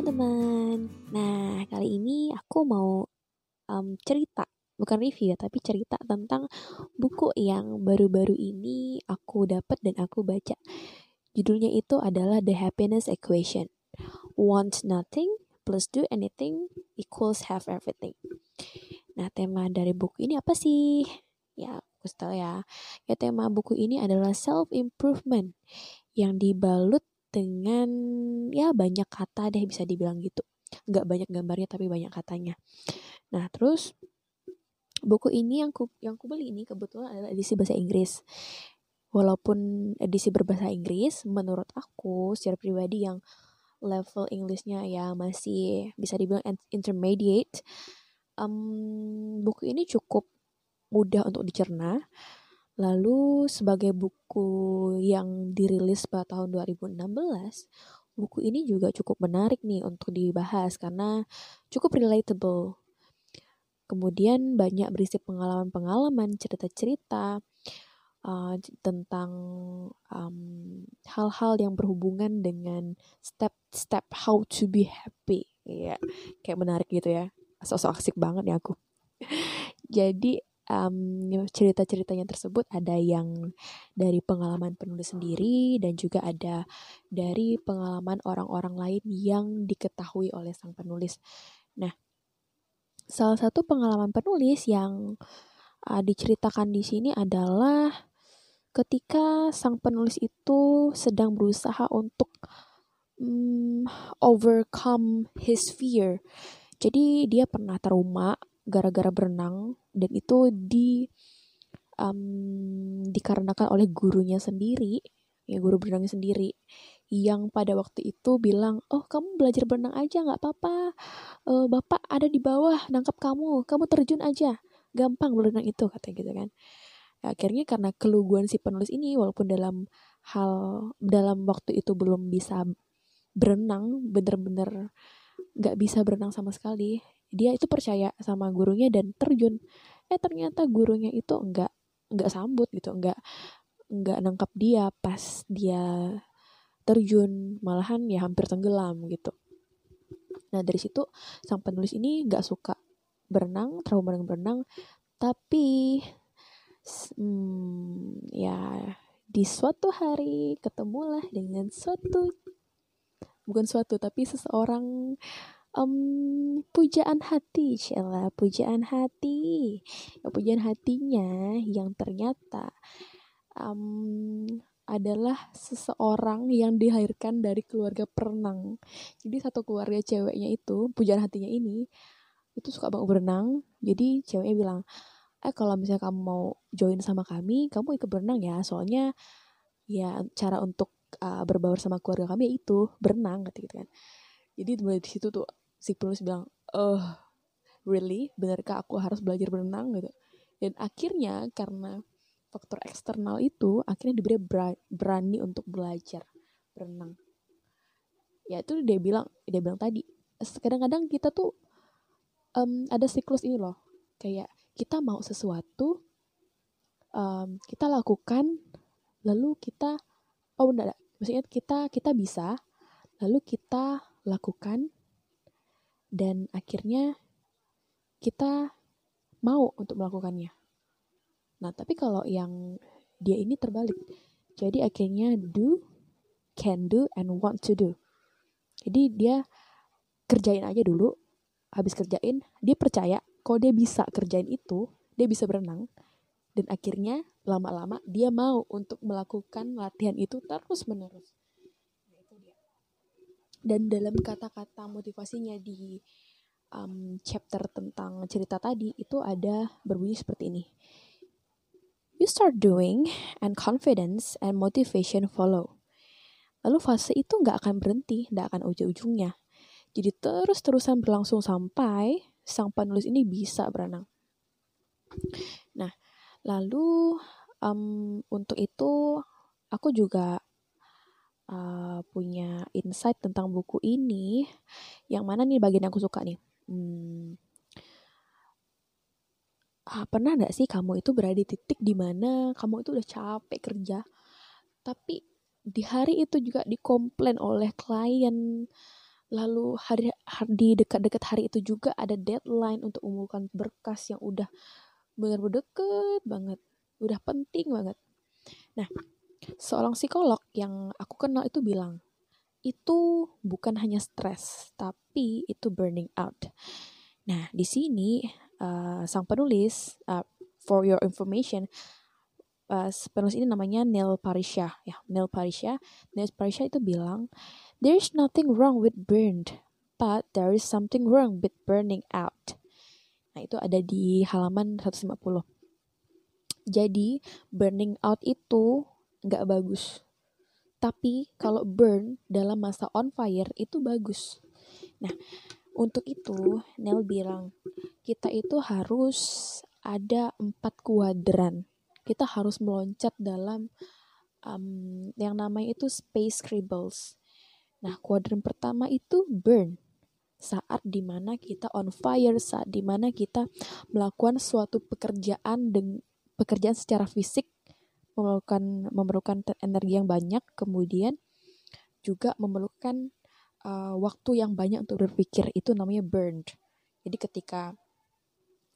Teman-teman. Nah, kali ini aku mau um, cerita, bukan review tapi cerita tentang buku yang baru-baru ini aku dapat dan aku baca. Judulnya itu adalah The Happiness Equation. Want nothing plus do anything equals have everything. Nah, tema dari buku ini apa sih? Ya, aku tahu ya. Ya, tema buku ini adalah self improvement yang dibalut dengan ya banyak kata deh bisa dibilang gitu. Nggak banyak gambarnya tapi banyak katanya. Nah terus buku ini yang ku yang ku beli ini kebetulan adalah edisi bahasa Inggris. Walaupun edisi berbahasa Inggris menurut aku secara pribadi yang level Inggrisnya ya masih bisa dibilang intermediate um, buku ini cukup mudah untuk dicerna Lalu sebagai buku yang dirilis pada tahun 2016, buku ini juga cukup menarik nih untuk dibahas karena cukup relatable. Kemudian banyak berisi pengalaman-pengalaman, cerita-cerita uh, tentang hal-hal um, yang berhubungan dengan step-step how to be happy. Ya, kayak menarik gitu ya. Sosok asik banget ya aku. Jadi um, cerita-ceritanya tersebut ada yang dari pengalaman penulis sendiri dan juga ada dari pengalaman orang-orang lain yang diketahui oleh sang penulis. Nah, salah satu pengalaman penulis yang uh, diceritakan di sini adalah ketika sang penulis itu sedang berusaha untuk um, overcome his fear. Jadi dia pernah trauma gara-gara berenang dan itu di um, dikarenakan oleh gurunya sendiri ya guru berenangnya sendiri yang pada waktu itu bilang oh kamu belajar berenang aja nggak apa-apa. Uh, bapak ada di bawah nangkap kamu kamu terjun aja. Gampang berenang itu katanya gitu kan. Akhirnya karena keluguan si penulis ini walaupun dalam hal dalam waktu itu belum bisa berenang bener-bener nggak bisa berenang sama sekali dia itu percaya sama gurunya dan terjun. Eh ternyata gurunya itu enggak enggak sambut gitu enggak enggak nangkap dia pas dia terjun. Malahan ya hampir tenggelam gitu. Nah dari situ sang penulis ini enggak suka berenang trauma dengan berenang. Tapi hmm, ya di suatu hari ketemulah dengan suatu bukan suatu tapi seseorang um, pujaan hati, Sheila, pujaan hati, ya, pujaan hatinya yang ternyata um, adalah seseorang yang dilahirkan dari keluarga perenang. Jadi satu keluarga ceweknya itu, pujaan hatinya ini, itu suka banget berenang. Jadi ceweknya bilang, eh kalau misalnya kamu mau join sama kami, kamu ikut berenang ya. Soalnya ya cara untuk uh, berbaur sama keluarga kami itu berenang gitu kan. Jadi mulai di situ tuh si penulis bilang eh really? Benarkah aku harus belajar berenang? Gitu. Dan akhirnya karena faktor eksternal itu akhirnya diberi berani untuk belajar berenang. Ya itu dia bilang dia bilang tadi kadang-kadang kita tuh um, ada siklus ini loh. Kayak kita mau sesuatu um, kita lakukan lalu kita oh enggak, maksudnya kita kita bisa lalu kita lakukan dan akhirnya kita mau untuk melakukannya. Nah, tapi kalau yang dia ini terbalik. Jadi akhirnya do, can do, and want to do. Jadi dia kerjain aja dulu, habis kerjain, dia percaya kalau dia bisa kerjain itu, dia bisa berenang, dan akhirnya lama-lama dia mau untuk melakukan latihan itu terus-menerus dan dalam kata-kata motivasinya di um, chapter tentang cerita tadi itu ada berbunyi seperti ini. You start doing and confidence and motivation follow. Lalu fase itu nggak akan berhenti nggak akan ujung-ujungnya. Jadi terus-terusan berlangsung sampai sang penulis ini bisa berenang. Nah lalu um, untuk itu aku juga uh, punya insight tentang buku ini. Yang mana nih bagian yang aku suka nih? Hmm, ah, pernah nggak sih kamu itu berada di titik di mana kamu itu udah capek kerja, tapi di hari itu juga dikomplain oleh klien lalu hari, hari di dekat-dekat hari itu juga ada deadline untuk mengumpulkan berkas yang udah benar-benar deket banget udah penting banget nah seorang psikolog yang aku kenal itu bilang itu bukan hanya stres tapi itu burning out nah di sini uh, sang penulis uh, for your information uh, penulis ini namanya Neil Parisha ya Neil Parisha Neil Parisha itu bilang There is nothing wrong with burned, but there is something wrong with burning out. Nah, itu ada di halaman 150. Jadi, burning out itu nggak bagus. Tapi, kalau burn dalam masa on fire itu bagus. Nah, untuk itu, Nel bilang, kita itu harus ada empat kuadran. Kita harus meloncat dalam um, yang namanya itu space scribbles Nah, kuadran pertama itu burn. Saat di mana kita on fire, saat di mana kita melakukan suatu pekerjaan dengan pekerjaan secara fisik memerlukan memerlukan energi yang banyak, kemudian juga memerlukan uh, waktu yang banyak untuk berpikir itu namanya burned. Jadi ketika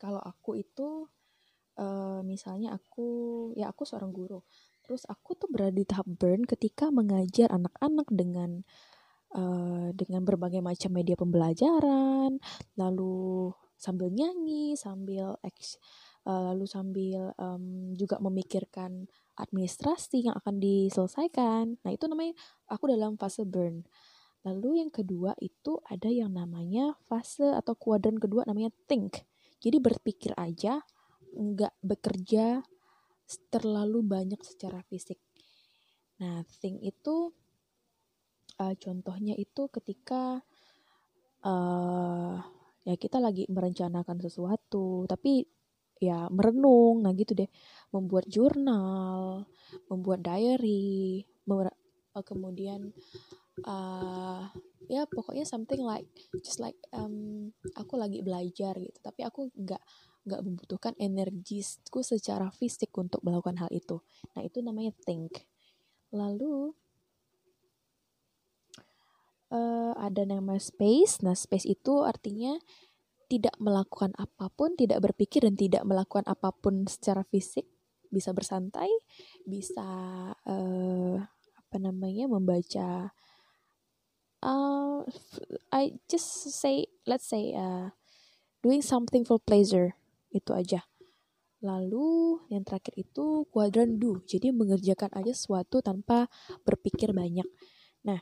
kalau aku itu uh, misalnya aku ya aku seorang guru, terus aku tuh berada di tahap burn ketika mengajar anak-anak dengan uh, dengan berbagai macam media pembelajaran, lalu sambil nyanyi, sambil eks, uh, lalu sambil um, juga memikirkan administrasi yang akan diselesaikan. Nah, itu namanya aku dalam fase burn. Lalu yang kedua itu ada yang namanya fase atau kuadran kedua namanya think. Jadi berpikir aja, nggak bekerja terlalu banyak secara fisik. Nah, think itu uh, contohnya itu ketika uh, ya kita lagi merencanakan sesuatu tapi ya merenung. Nah gitu deh. Membuat jurnal membuat diary uh, kemudian uh, ya pokoknya something like just like um, aku lagi belajar gitu. Tapi aku nggak nggak membutuhkan energiku secara fisik untuk melakukan hal itu. Nah itu namanya think. Lalu uh, ada nama space. Nah, space itu artinya tidak melakukan apa pun, tidak berpikir dan tidak melakukan apa pun secara fisik, bisa bersantai, bisa uh, apa namanya membaca. Uh, I just say, let's say, uh, doing something for pleasure itu aja. Lalu yang terakhir itu kuadran do, jadi mengerjakan aja sesuatu tanpa berpikir banyak. Nah,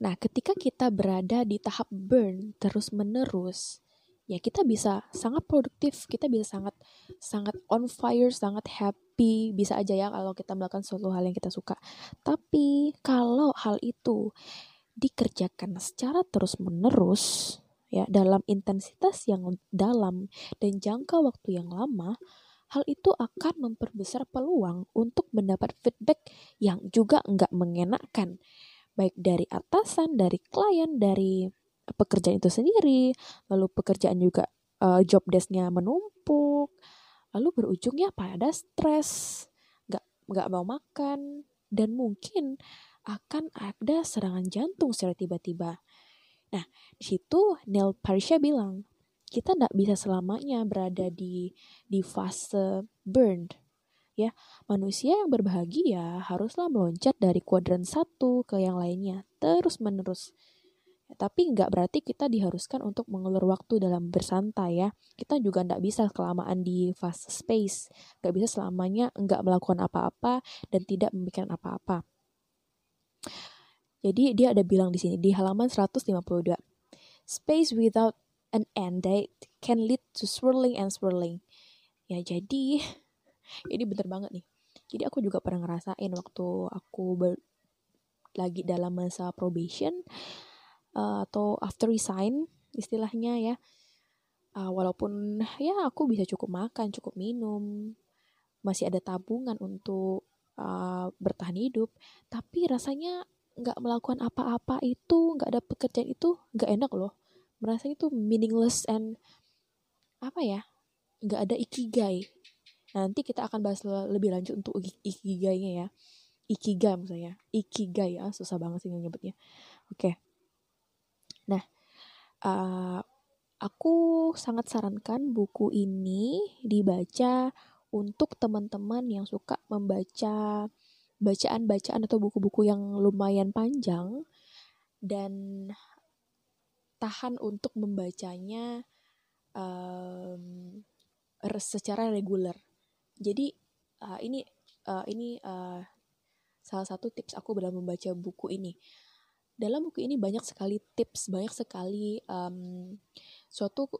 Nah, ketika kita berada di tahap burn terus-menerus, ya kita bisa sangat produktif, kita bisa sangat sangat on fire, sangat happy, bisa aja ya kalau kita melakukan suatu hal yang kita suka. Tapi kalau hal itu dikerjakan secara terus-menerus, ya dalam intensitas yang dalam dan jangka waktu yang lama, hal itu akan memperbesar peluang untuk mendapat feedback yang juga nggak mengenakan baik dari atasan, dari klien, dari pekerjaan itu sendiri, lalu pekerjaan juga uh, job desknya menumpuk, lalu berujungnya pada stres, nggak nggak mau makan, dan mungkin akan ada serangan jantung secara tiba-tiba. Nah, di situ Neil Parisha bilang, kita tidak bisa selamanya berada di di fase burned ya. Manusia yang berbahagia haruslah meloncat dari kuadran satu ke yang lainnya terus menerus. Ya, tapi nggak berarti kita diharuskan untuk mengelur waktu dalam bersantai ya. Kita juga nggak bisa kelamaan di fast space. Nggak bisa selamanya nggak melakukan apa-apa dan tidak memikirkan apa-apa. Jadi dia ada bilang di sini di halaman 152. Space without an end date can lead to swirling and swirling. Ya jadi ini bener banget nih. Jadi aku juga pernah ngerasain waktu aku lagi dalam masa probation uh, atau after resign istilahnya ya. Uh, walaupun ya aku bisa cukup makan cukup minum masih ada tabungan untuk uh, bertahan hidup tapi rasanya nggak melakukan apa-apa itu nggak ada pekerjaan itu nggak enak loh. Merasa itu meaningless and apa ya nggak ada ikigai Nanti kita akan bahas lebih lanjut untuk ikigainya ya. ikigai misalnya ikigai ya susah banget sih nyebutnya oke okay. nah uh, aku sangat sarankan buku ini dibaca untuk teman-teman yang suka membaca bacaan-bacaan atau buku-buku yang lumayan panjang dan tahan untuk membacanya um, secara reguler. Jadi uh, ini uh, ini uh, salah satu tips aku dalam membaca buku ini. Dalam buku ini banyak sekali tips, banyak sekali um, suatu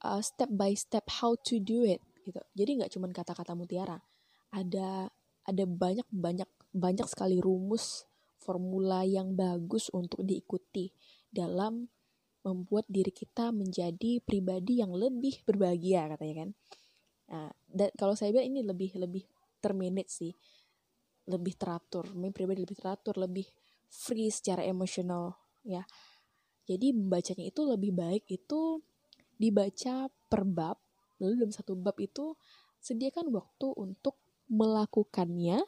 uh, step by step how to do it gitu. Jadi nggak cuma kata-kata mutiara, ada ada banyak banyak banyak sekali rumus formula yang bagus untuk diikuti dalam membuat diri kita menjadi pribadi yang lebih berbahagia katanya kan. Nah, dan kalau saya bilang ini lebih lebih termanage sih, lebih teratur, main pribadi lebih teratur, lebih free secara emosional ya. Jadi membacanya itu lebih baik itu dibaca per bab, lalu dalam satu bab itu sediakan waktu untuk melakukannya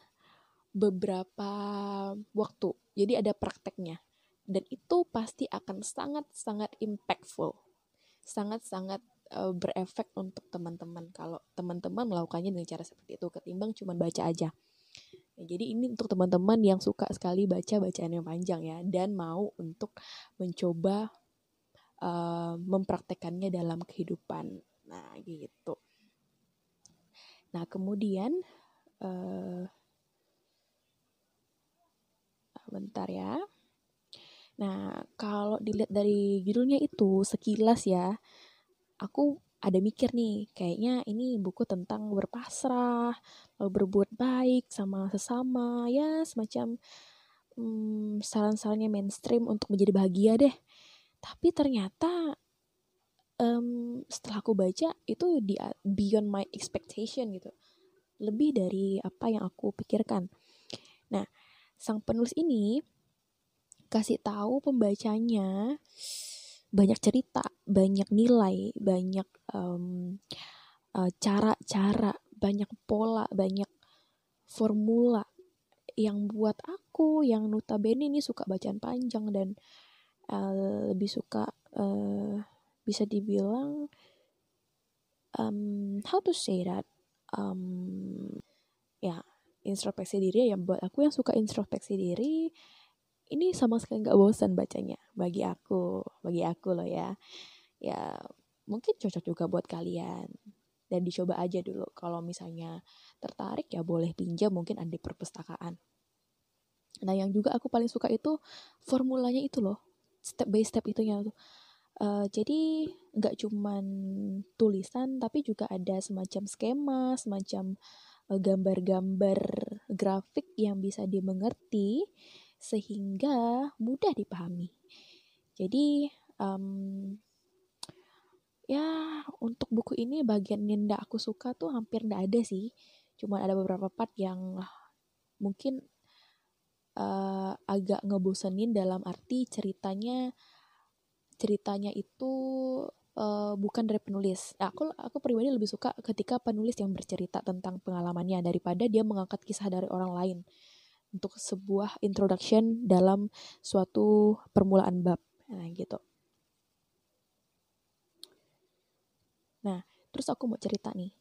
beberapa waktu. Jadi ada prakteknya. Dan itu pasti akan sangat-sangat impactful. Sangat-sangat uh, berefek untuk teman-teman kalau teman-teman melakukannya dengan cara seperti itu ketimbang cuma baca aja. Ya, jadi ini untuk teman-teman yang suka sekali baca bacaan yang panjang ya dan mau untuk mencoba uh, mempraktekannya dalam kehidupan. Nah, gitu. Nah, kemudian uh, bentar ya. Nah, kalau dilihat dari judulnya itu sekilas ya, aku ada mikir nih, kayaknya ini buku tentang berpasrah, berbuat baik sama sesama, ya semacam hmm, saran-sarannya mainstream untuk menjadi bahagia deh. Tapi ternyata um, setelah aku baca itu di beyond my expectation gitu, lebih dari apa yang aku pikirkan. Nah, sang penulis ini kasih tahu pembacanya banyak cerita, banyak nilai, banyak cara-cara, um, uh, banyak pola, banyak formula yang buat aku yang notabene ini suka bacaan panjang dan uh, lebih suka uh, bisa dibilang um, how to say that um, ya introspeksi diri yang buat aku yang suka introspeksi diri ini sama sekali nggak bosan bacanya. Bagi aku bagi aku loh ya. Ya mungkin cocok juga buat kalian. Dan dicoba aja dulu. Kalau misalnya tertarik ya boleh pinjam mungkin ada perpustakaan. Nah yang juga aku paling suka itu formulanya itu loh. Step by step itunya tuh. Uh, jadi nggak cuman tulisan tapi juga ada semacam skema semacam Eh, gambar-gambar grafik yang bisa dimengerti sehingga mudah dipahami. Jadi um, ya untuk buku ini bagian yang tidak aku suka tuh hampir tidak ada sih. Cuma ada beberapa part yang mungkin uh, agak ngebosenin dalam arti ceritanya ceritanya itu uh, bukan dari penulis. Nah, aku aku pribadi lebih suka ketika penulis yang bercerita tentang pengalamannya daripada dia mengangkat kisah dari orang lain untuk sebuah introduction dalam suatu permulaan bab. Nah, gitu. Nah, terus aku mau cerita nih.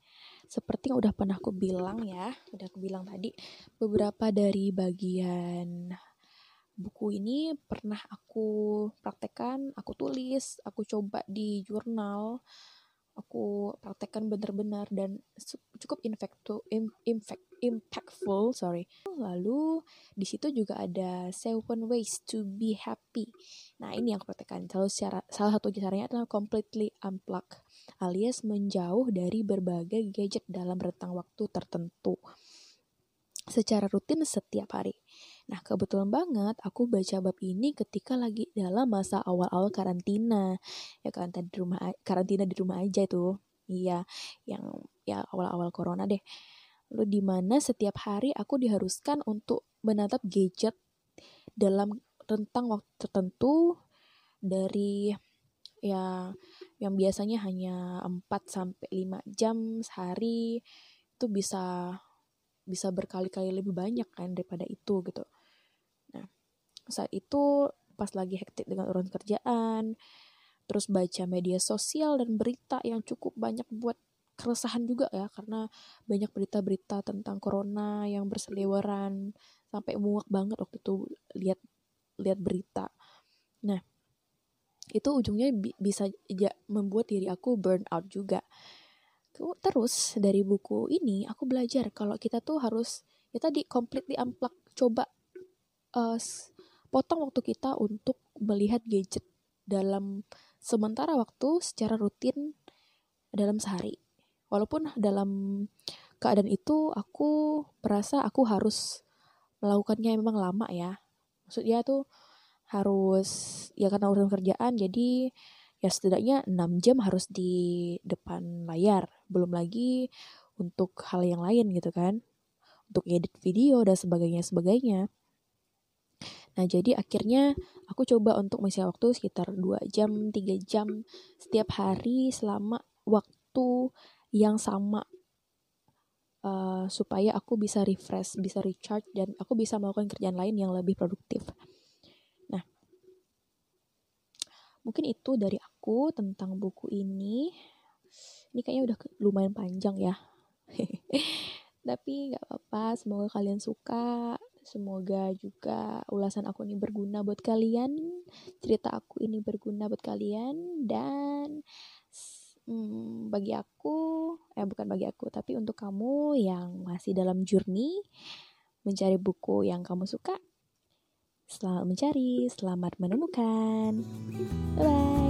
Seperti yang udah pernah aku bilang ya, udah aku bilang tadi, beberapa dari bagian buku ini pernah aku praktekkan, aku tulis, aku coba di jurnal, aku praktekkan benar-benar dan cukup infectu, impact, impactful, sorry. Lalu di situ juga ada seven ways to be happy. Nah ini yang aku praktekkan. Salah, secara, salah satu caranya adalah completely unplug, alias menjauh dari berbagai gadget dalam rentang waktu tertentu secara rutin setiap hari. Nah, kebetulan banget aku baca bab ini ketika lagi dalam masa awal-awal karantina. Ya karantina di rumah karantina di rumah aja itu. Iya, yang ya awal-awal corona deh. Lalu di mana setiap hari aku diharuskan untuk menatap gadget dalam rentang waktu tertentu dari ya yang biasanya hanya 4 sampai 5 jam sehari itu bisa bisa berkali-kali lebih banyak kan daripada itu gitu saat itu pas lagi hektik dengan urusan kerjaan terus baca media sosial dan berita yang cukup banyak buat keresahan juga ya karena banyak berita-berita tentang corona yang berseliweran sampai muak banget waktu itu lihat lihat berita. Nah itu ujungnya bi bisa ja membuat diri aku burn out juga. Terus dari buku ini aku belajar kalau kita tuh harus ya tadi completely unplug coba uh, potong waktu kita untuk melihat gadget dalam sementara waktu secara rutin dalam sehari. Walaupun dalam keadaan itu aku merasa aku harus melakukannya memang lama ya. Maksudnya tuh harus ya karena urusan kerjaan jadi ya setidaknya 6 jam harus di depan layar. Belum lagi untuk hal yang lain gitu kan. Untuk edit video dan sebagainya sebagainya nah jadi akhirnya aku coba untuk mengisi waktu sekitar 2 jam 3 jam setiap hari selama waktu yang sama uh, supaya aku bisa refresh bisa recharge dan aku bisa melakukan kerjaan lain yang lebih produktif. Mungkin itu dari aku tentang buku ini. Ini kayaknya udah lumayan panjang ya. Tapi nggak apa-apa semoga kalian suka semoga juga ulasan aku ini berguna buat kalian cerita aku ini berguna buat kalian dan hmm, bagi aku eh bukan bagi aku tapi untuk kamu yang masih dalam journey mencari buku yang kamu suka Selamat mencari, selamat menemukan. Bye bye.